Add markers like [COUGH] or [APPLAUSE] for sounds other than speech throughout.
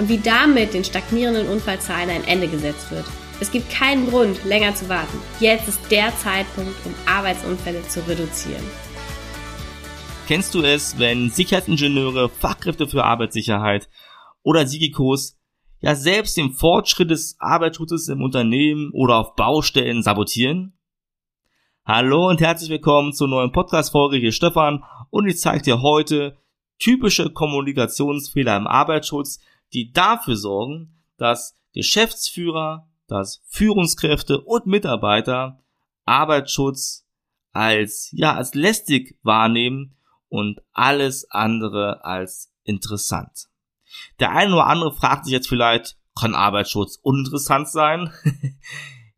und wie damit den stagnierenden Unfallzahlen ein Ende gesetzt wird. Es gibt keinen Grund, länger zu warten. Jetzt ist der Zeitpunkt, um Arbeitsunfälle zu reduzieren. Kennst du es, wenn Sicherheitsingenieure, Fachkräfte für Arbeitssicherheit oder Sigikos ja selbst den Fortschritt des Arbeitsschutzes im Unternehmen oder auf Baustellen sabotieren? Hallo und herzlich willkommen zur neuen Podcast-Folge. Hier Stefan und ich zeige dir heute typische Kommunikationsfehler im Arbeitsschutz, die dafür sorgen, dass Geschäftsführer, dass Führungskräfte und Mitarbeiter Arbeitsschutz als, ja, als lästig wahrnehmen und alles andere als interessant. Der eine oder andere fragt sich jetzt vielleicht, kann Arbeitsschutz uninteressant sein? [LAUGHS]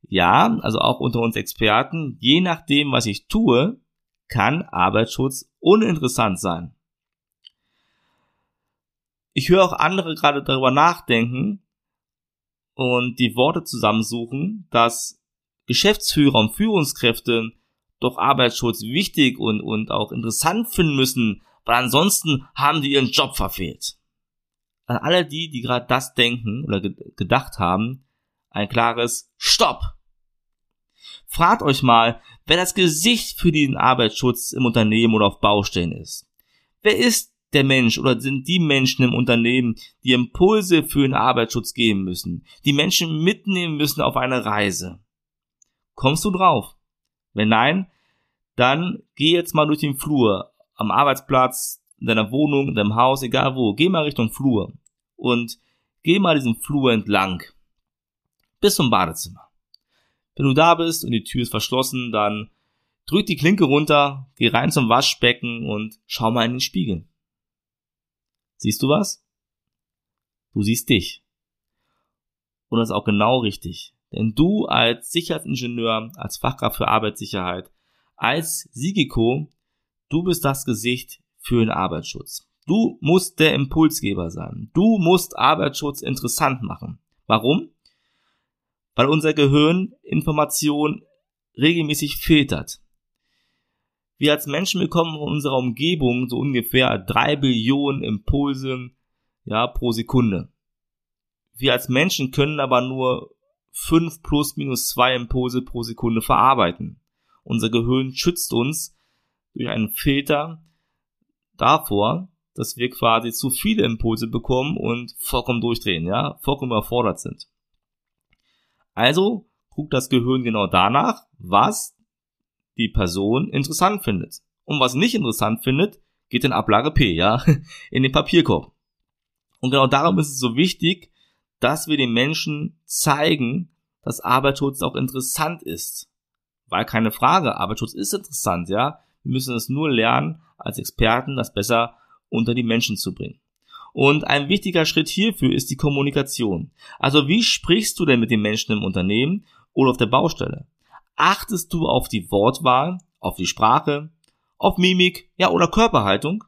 ja, also auch unter uns Experten, je nachdem, was ich tue, kann Arbeitsschutz uninteressant sein. Ich höre auch andere gerade darüber nachdenken und die Worte zusammensuchen, dass Geschäftsführer und Führungskräfte doch Arbeitsschutz wichtig und, und auch interessant finden müssen, weil ansonsten haben die ihren Job verfehlt. An alle die, die gerade das denken oder gedacht haben, ein klares Stopp. Fragt euch mal, wer das Gesicht für den Arbeitsschutz im Unternehmen oder auf Baustellen ist. Wer ist der Mensch oder sind die Menschen im Unternehmen, die Impulse für den Arbeitsschutz geben müssen, die Menschen mitnehmen müssen auf eine Reise. Kommst du drauf? Wenn nein, dann geh jetzt mal durch den Flur, am Arbeitsplatz, in deiner Wohnung, in deinem Haus, egal wo, geh mal Richtung Flur und geh mal diesen Flur entlang bis zum Badezimmer. Wenn du da bist und die Tür ist verschlossen, dann drück die Klinke runter, geh rein zum Waschbecken und schau mal in den Spiegel. Siehst du was? Du siehst dich. Und das ist auch genau richtig. Denn du als Sicherheitsingenieur, als Fachkraft für Arbeitssicherheit, als Sigiko, du bist das Gesicht für den Arbeitsschutz. Du musst der Impulsgeber sein. Du musst Arbeitsschutz interessant machen. Warum? Weil unser Gehirn Information regelmäßig filtert. Wir als Menschen bekommen von unserer Umgebung so ungefähr drei Billionen Impulse ja, pro Sekunde. Wir als Menschen können aber nur fünf plus minus zwei Impulse pro Sekunde verarbeiten. Unser Gehirn schützt uns durch einen Filter davor, dass wir quasi zu viele Impulse bekommen und vollkommen durchdrehen, ja, vollkommen überfordert sind. Also guckt das Gehirn genau danach, was die Person interessant findet. Und was nicht interessant findet, geht in Ablage P, ja, [LAUGHS] in den Papierkorb. Und genau darum ist es so wichtig, dass wir den Menschen zeigen, dass Arbeitsschutz auch interessant ist. Weil keine Frage, Arbeitsschutz ist interessant, ja. Wir müssen es nur lernen, als Experten das besser unter die Menschen zu bringen. Und ein wichtiger Schritt hierfür ist die Kommunikation. Also wie sprichst du denn mit den Menschen im Unternehmen oder auf der Baustelle? Achtest du auf die Wortwahl, auf die Sprache, auf Mimik, ja, oder Körperhaltung?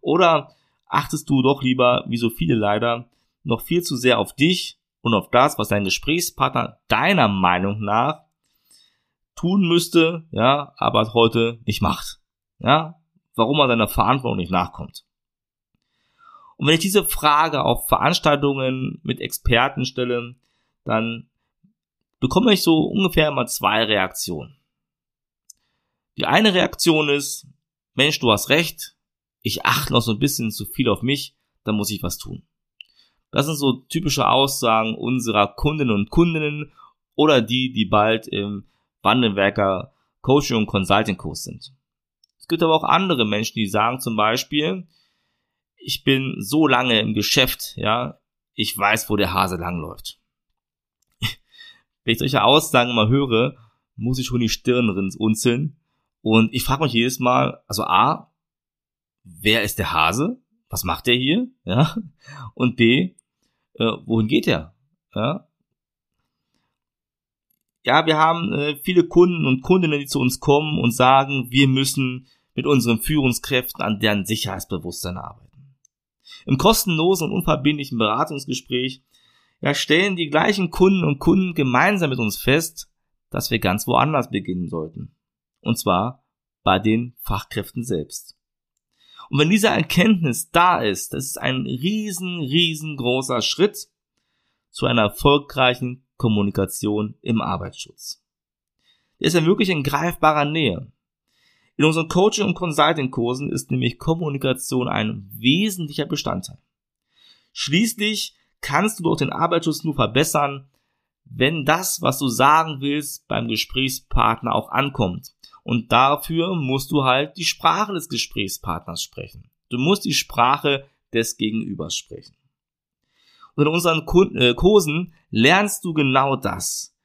Oder achtest du doch lieber, wie so viele leider, noch viel zu sehr auf dich und auf das, was dein Gesprächspartner deiner Meinung nach tun müsste, ja, aber heute nicht macht. Ja, warum er seiner Verantwortung nicht nachkommt. Und wenn ich diese Frage auf Veranstaltungen mit Experten stelle, dann bekomme ich so ungefähr immer zwei Reaktionen. Die eine Reaktion ist, Mensch, du hast recht, ich achte noch so ein bisschen zu viel auf mich, dann muss ich was tun. Das sind so typische Aussagen unserer Kundinnen und Kundinnen oder die, die bald im Wandelwerker Coaching und Consulting Kurs sind. Es gibt aber auch andere Menschen, die sagen zum Beispiel, ich bin so lange im Geschäft, ja, ich weiß, wo der Hase langläuft. Wenn ich solche Aussagen mal höre, muss ich schon die Stirn runzeln. Und ich frage mich jedes Mal, also A, wer ist der Hase? Was macht der hier? Ja. Und B, äh, wohin geht er? Ja, ja wir haben äh, viele Kunden und Kundinnen, die zu uns kommen und sagen, wir müssen mit unseren Führungskräften an deren Sicherheitsbewusstsein arbeiten. Im kostenlosen und unverbindlichen Beratungsgespräch ja, stellen die gleichen Kunden und Kunden gemeinsam mit uns fest, dass wir ganz woanders beginnen sollten. Und zwar bei den Fachkräften selbst. Und wenn diese Erkenntnis da ist, das ist ein riesen, riesengroßer Schritt zu einer erfolgreichen Kommunikation im Arbeitsschutz. Der ist ja wirklich in greifbarer Nähe. In unseren Coaching- und Consulting-Kursen ist nämlich Kommunikation ein wesentlicher Bestandteil. Schließlich kannst du doch den Arbeitsschutz nur verbessern, wenn das, was du sagen willst, beim Gesprächspartner auch ankommt. Und dafür musst du halt die Sprache des Gesprächspartners sprechen. Du musst die Sprache des Gegenübers sprechen. Und in unseren äh, Kursen lernst du genau das.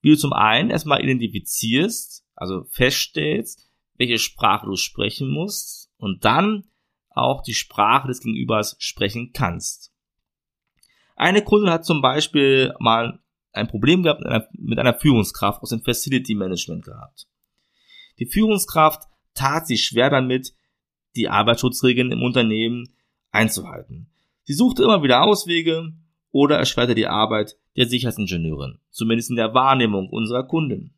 Wie du zum einen erstmal identifizierst, also feststellst, welche Sprache du sprechen musst und dann auch die Sprache des Gegenübers sprechen kannst. Eine Kundin hat zum Beispiel mal ein Problem gehabt mit einer, mit einer Führungskraft aus dem Facility Management gehabt. Die Führungskraft tat sich schwer damit, die Arbeitsschutzregeln im Unternehmen einzuhalten. Sie suchte immer wieder Auswege oder erschwerte die Arbeit der Sicherheitsingenieurin, zumindest in der Wahrnehmung unserer Kunden.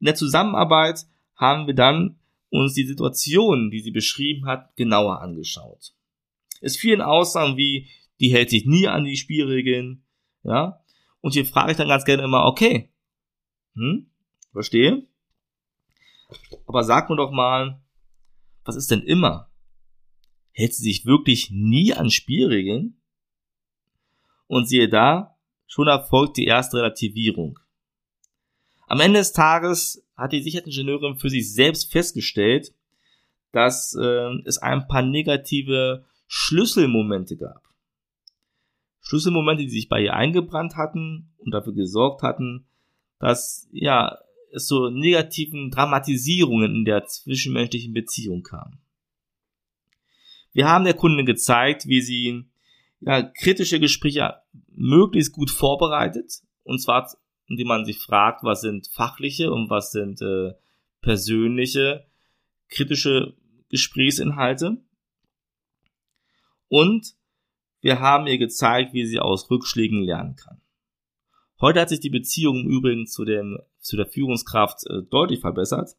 In der Zusammenarbeit haben wir dann uns die Situation, die sie beschrieben hat, genauer angeschaut. Es fielen Aussagen wie, die hält sich nie an die Spielregeln, ja. Und hier frage ich dann ganz gerne immer, okay, hm, verstehe. Aber sag mir doch mal, was ist denn immer? Hält sie sich wirklich nie an Spielregeln? Und siehe da, schon erfolgt die erste Relativierung. Am Ende des Tages hat die Sicherheitsingenieurin für sich selbst festgestellt, dass äh, es ein paar negative Schlüsselmomente gab. Schlüsselmomente, die sich bei ihr eingebrannt hatten und dafür gesorgt hatten, dass ja es zu negativen Dramatisierungen in der zwischenmenschlichen Beziehung kam. Wir haben der Kundin gezeigt, wie sie ja, kritische Gespräche möglichst gut vorbereitet, und zwar indem man sich fragt, was sind fachliche und was sind äh, persönliche kritische Gesprächsinhalte. Und wir haben ihr gezeigt, wie sie aus Rückschlägen lernen kann. Heute hat sich die Beziehung im Übrigen zu, dem, zu der Führungskraft äh, deutlich verbessert.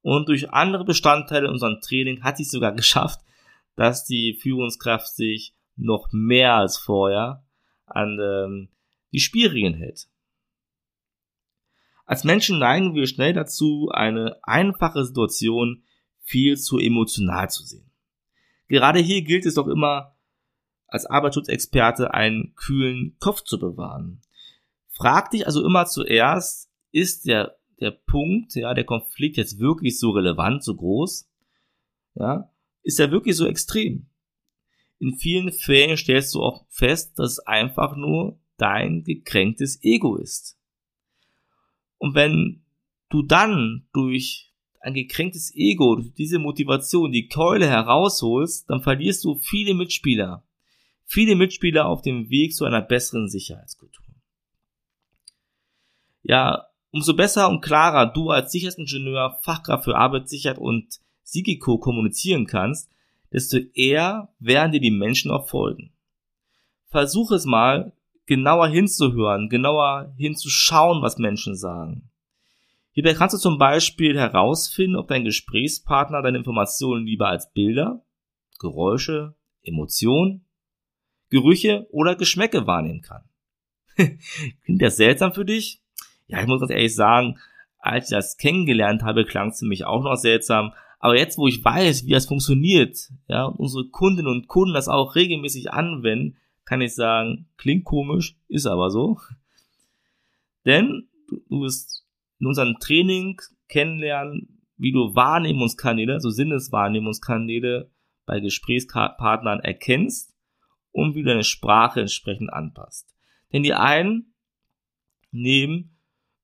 Und durch andere Bestandteile in unserem Training hat sie es sogar [LAUGHS] geschafft, dass die Führungskraft sich noch mehr als vorher an ähm, die Spielregeln hält. Als Menschen neigen wir schnell dazu, eine einfache Situation viel zu emotional zu sehen. Gerade hier gilt es doch immer, als Arbeitsschutzexperte einen kühlen Kopf zu bewahren. Frag dich also immer zuerst, ist der, der Punkt, ja, der Konflikt jetzt wirklich so relevant, so groß? Ja, ist er wirklich so extrem? In vielen Fällen stellst du auch fest, dass es einfach nur dein gekränktes Ego ist. Und wenn du dann durch ein gekränktes Ego, durch diese Motivation, die Keule herausholst, dann verlierst du viele Mitspieler. Viele Mitspieler auf dem Weg zu einer besseren Sicherheitskultur. Ja, umso besser und klarer du als Sicherheitsingenieur, Fachkraft für Arbeitssicherheit und Sigiko kommunizieren kannst, desto eher werden dir die Menschen auch folgen. Versuch es mal, genauer hinzuhören, genauer hinzuschauen, was Menschen sagen. Hierbei kannst du zum Beispiel herausfinden, ob dein Gesprächspartner deine Informationen lieber als Bilder, Geräusche, Emotionen, Gerüche oder Geschmäcke wahrnehmen kann. [LAUGHS] Klingt das seltsam für dich? Ja, ich muss ganz ehrlich sagen, als ich das kennengelernt habe, klang es für mich auch noch seltsam. Aber jetzt, wo ich weiß, wie das funktioniert, ja, und unsere Kundinnen und Kunden das auch regelmäßig anwenden, kann ich sagen, klingt komisch, ist aber so. Denn du wirst in unserem Training kennenlernen, wie du Wahrnehmungskanäle, so Sinneswahrnehmungskanäle bei Gesprächspartnern erkennst und wie du deine Sprache entsprechend anpasst. Denn die einen nehmen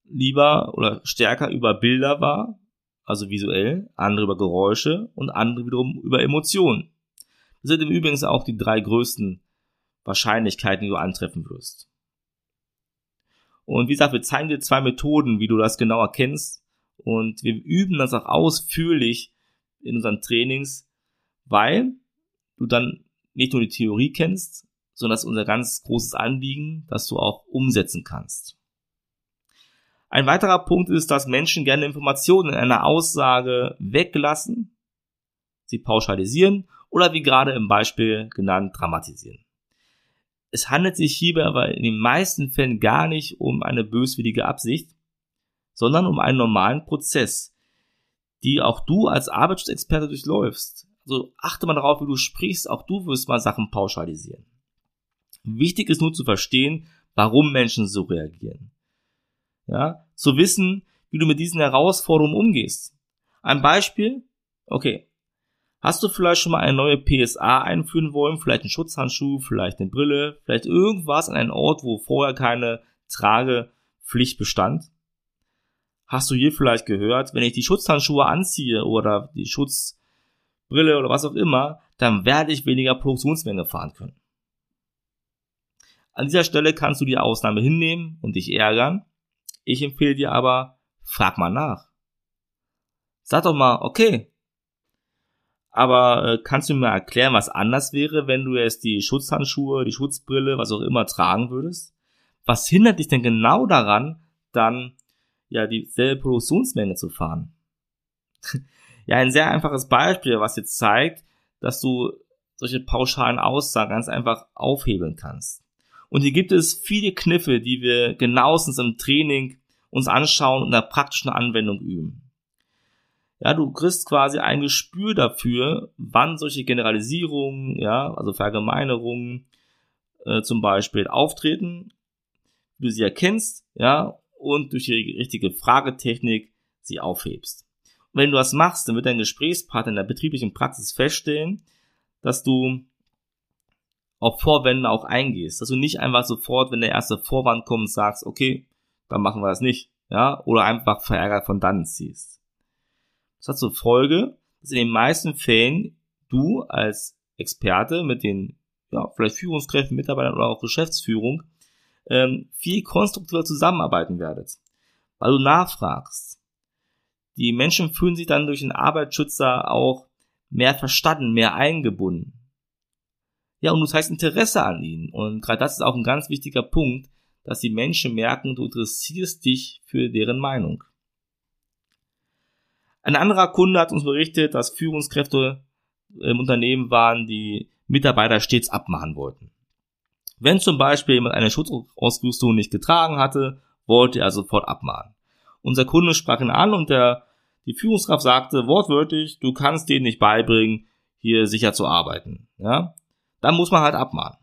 lieber oder stärker über Bilder wahr, also visuell, andere über Geräusche und andere wiederum über Emotionen. Das sind im Übrigen auch die drei größten Wahrscheinlichkeiten, die du antreffen wirst. Und wie gesagt, wir zeigen dir zwei Methoden, wie du das genau erkennst. Und wir üben das auch ausführlich in unseren Trainings, weil du dann nicht nur die Theorie kennst, sondern das ist unser ganz großes Anliegen, dass du auch umsetzen kannst. Ein weiterer Punkt ist, dass Menschen gerne Informationen in einer Aussage weglassen, sie pauschalisieren oder wie gerade im Beispiel genannt dramatisieren. Es handelt sich hierbei aber in den meisten Fällen gar nicht um eine böswillige Absicht, sondern um einen normalen Prozess, die auch du als Arbeitsschutzexperte durchläufst. Also achte mal darauf, wie du sprichst, auch du wirst mal Sachen pauschalisieren. Wichtig ist nur zu verstehen, warum Menschen so reagieren. Ja, zu wissen, wie du mit diesen Herausforderungen umgehst. Ein Beispiel, okay, Hast du vielleicht schon mal eine neue PSA einführen wollen? Vielleicht einen Schutzhandschuh, vielleicht eine Brille, vielleicht irgendwas an einen Ort, wo vorher keine Tragepflicht bestand? Hast du hier vielleicht gehört, wenn ich die Schutzhandschuhe anziehe oder die Schutzbrille oder was auch immer, dann werde ich weniger Produktionsmenge fahren können. An dieser Stelle kannst du die Ausnahme hinnehmen und dich ärgern. Ich empfehle dir aber, frag mal nach. Sag doch mal, okay, aber äh, kannst du mir erklären, was anders wäre, wenn du jetzt die Schutzhandschuhe, die Schutzbrille, was auch immer tragen würdest? Was hindert dich denn genau daran, dann ja dieselbe Produktionsmenge zu fahren? Ja, ein sehr einfaches Beispiel, was jetzt zeigt, dass du solche pauschalen Aussagen ganz einfach aufhebeln kannst. Und hier gibt es viele Kniffe, die wir genauestens im Training uns anschauen und in der praktischen Anwendung üben. Ja, du kriegst quasi ein Gespür dafür, wann solche Generalisierungen, ja, also Verallgemeinerungen äh, zum Beispiel auftreten, du sie erkennst, ja, und durch die richtige Fragetechnik sie aufhebst. Wenn du das machst, dann wird dein Gesprächspartner in der betrieblichen Praxis feststellen, dass du auf Vorwände auch eingehst, dass du nicht einfach sofort, wenn der erste Vorwand kommt, sagst, okay, dann machen wir das nicht, ja, oder einfach verärgert von dann ziehst. Das hat zur Folge, dass in den meisten Fällen du als Experte mit den ja, vielleicht Führungskräften, Mitarbeitern oder auch Geschäftsführung ähm, viel konstruktiver zusammenarbeiten werdet, weil du nachfragst. Die Menschen fühlen sich dann durch den Arbeitsschützer auch mehr verstanden, mehr eingebunden. Ja, und du zeigst Interesse an ihnen. Und gerade das ist auch ein ganz wichtiger Punkt, dass die Menschen merken, du interessierst dich für deren Meinung. Ein anderer Kunde hat uns berichtet, dass Führungskräfte im Unternehmen waren, die Mitarbeiter stets abmachen wollten. Wenn zum Beispiel jemand eine Schutzausrüstung nicht getragen hatte, wollte er sofort abmahnen. Unser Kunde sprach ihn an und der, die Führungskraft sagte wortwörtlich, du kannst denen nicht beibringen, hier sicher zu arbeiten. Ja? Dann muss man halt abmahnen.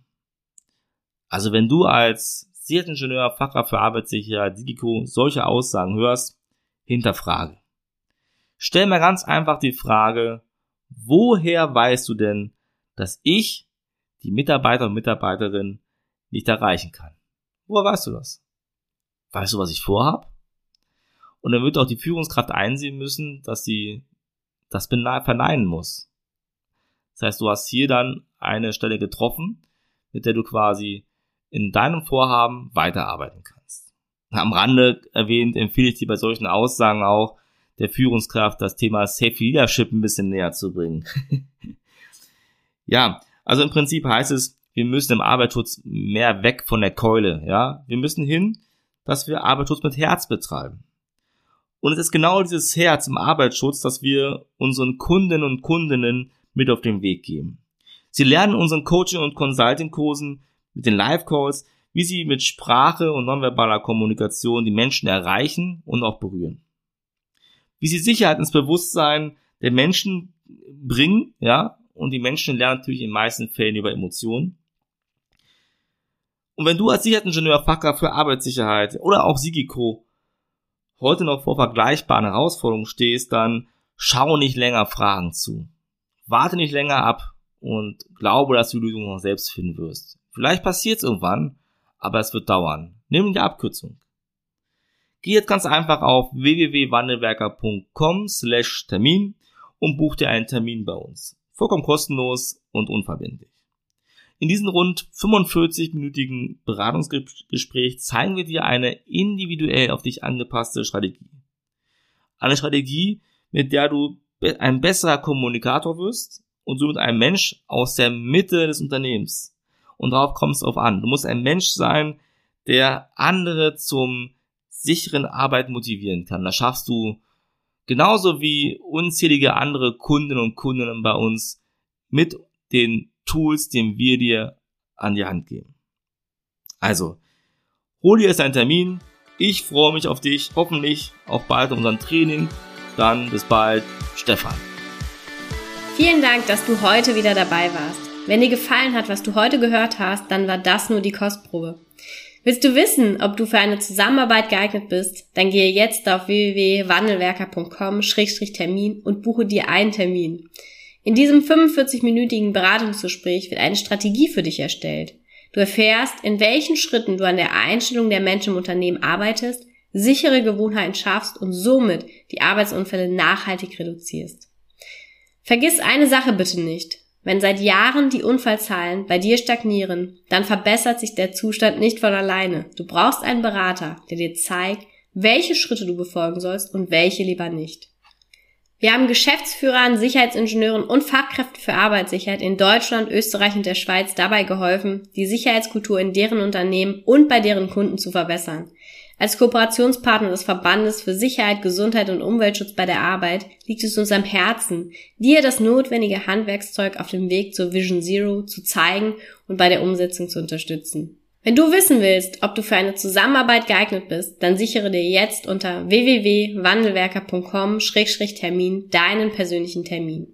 Also wenn du als Sicherheitsingenieur, Fachkraft für Arbeitssicherheit, Digiko solche Aussagen hörst, hinterfrage. Stell mir ganz einfach die Frage, woher weißt du denn, dass ich die Mitarbeiter und Mitarbeiterin nicht erreichen kann? Woher weißt du das? Weißt du, was ich vorhab? Und dann wird auch die Führungskraft einsehen müssen, dass sie das verneinen muss. Das heißt, du hast hier dann eine Stelle getroffen, mit der du quasi in deinem Vorhaben weiterarbeiten kannst. Am Rande erwähnt empfehle ich dir bei solchen Aussagen auch, der Führungskraft das Thema Safe Leadership ein bisschen näher zu bringen. [LAUGHS] ja, also im Prinzip heißt es, wir müssen im Arbeitsschutz mehr weg von der Keule, ja. Wir müssen hin, dass wir Arbeitsschutz mit Herz betreiben. Und es ist genau dieses Herz im Arbeitsschutz, das wir unseren Kunden und Kundinnen mit auf den Weg geben. Sie lernen unseren Coaching- und Consulting-Kursen mit den Live-Calls, wie sie mit Sprache und nonverbaler Kommunikation die Menschen erreichen und auch berühren wie sie Sicherheit ins Bewusstsein der Menschen bringen, ja, und die Menschen lernen natürlich in den meisten Fällen über Emotionen. Und wenn du als Sicherheitsingenieur, Fachkraft für Arbeitssicherheit oder auch Sigiko heute noch vor vergleichbaren Herausforderungen stehst, dann schau nicht länger Fragen zu. Warte nicht länger ab und glaube, dass du die Lösung noch selbst finden wirst. Vielleicht passiert es irgendwann, aber es wird dauern. Nimm die Abkürzung. Geh jetzt ganz einfach auf www.wandelwerker.com slash Termin und buch dir einen Termin bei uns. Vollkommen kostenlos und unverbindlich. In diesem rund 45-minütigen Beratungsgespräch zeigen wir dir eine individuell auf dich angepasste Strategie. Eine Strategie, mit der du ein besserer Kommunikator wirst und somit ein Mensch aus der Mitte des Unternehmens. Und darauf kommt es drauf an. Du musst ein Mensch sein, der andere zum sicheren Arbeit motivieren kann. Das schaffst du genauso wie unzählige andere Kundinnen und Kunden bei uns mit den Tools, den wir dir an die Hand geben. Also, hol dir jetzt einen Termin. Ich freue mich auf dich. Hoffentlich auch bald in unserem Training. Dann bis bald, Stefan. Vielen Dank, dass du heute wieder dabei warst. Wenn dir gefallen hat, was du heute gehört hast, dann war das nur die Kostprobe. Willst du wissen, ob du für eine Zusammenarbeit geeignet bist? Dann gehe jetzt auf www.wandelwerker.com-termin und buche dir einen Termin. In diesem 45-minütigen Beratungsgespräch wird eine Strategie für dich erstellt. Du erfährst, in welchen Schritten du an der Einstellung der Menschen im Unternehmen arbeitest, sichere Gewohnheiten schaffst und somit die Arbeitsunfälle nachhaltig reduzierst. Vergiss eine Sache bitte nicht. Wenn seit Jahren die Unfallzahlen bei dir stagnieren, dann verbessert sich der Zustand nicht von alleine. Du brauchst einen Berater, der dir zeigt, welche Schritte du befolgen sollst und welche lieber nicht. Wir haben Geschäftsführern, Sicherheitsingenieuren und Fachkräften für Arbeitssicherheit in Deutschland, Österreich und der Schweiz dabei geholfen, die Sicherheitskultur in deren Unternehmen und bei deren Kunden zu verbessern. Als Kooperationspartner des Verbandes für Sicherheit, Gesundheit und Umweltschutz bei der Arbeit liegt es uns am Herzen, dir das notwendige Handwerkszeug auf dem Weg zur Vision Zero zu zeigen und bei der Umsetzung zu unterstützen. Wenn du wissen willst, ob du für eine Zusammenarbeit geeignet bist, dann sichere dir jetzt unter www.wandelwerker.com-termin deinen persönlichen Termin.